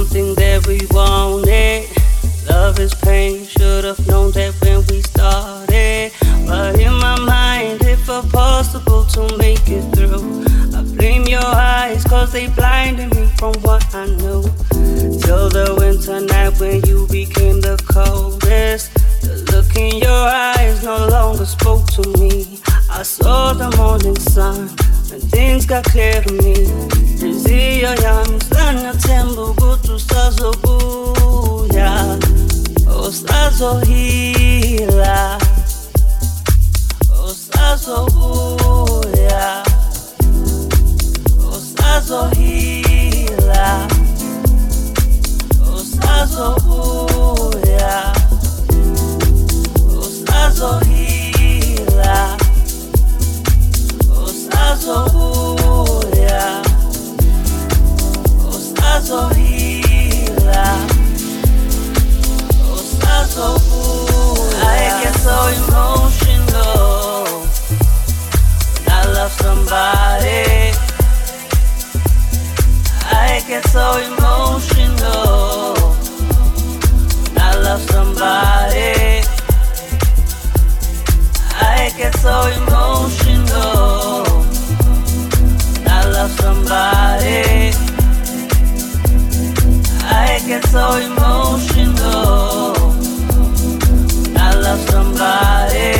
something that we wanted. Love is pain, should've known that when we started. But in my mind, if possible to make it through, I blame your eyes, cause they blinded me from what I knew. Till the winter night when you became the coldest. The look in your eyes no longer spoke to me. I saw the morning sun things got clear to me. Rizia yami sana tembo gutu stazoguya Ostazohila Ostazoguya Ostazohila Ostazoguya Ostazohila I get so emotional when I love somebody. I get so emotional when I love somebody. I get so emotional somebody. I get so emotional I love somebody.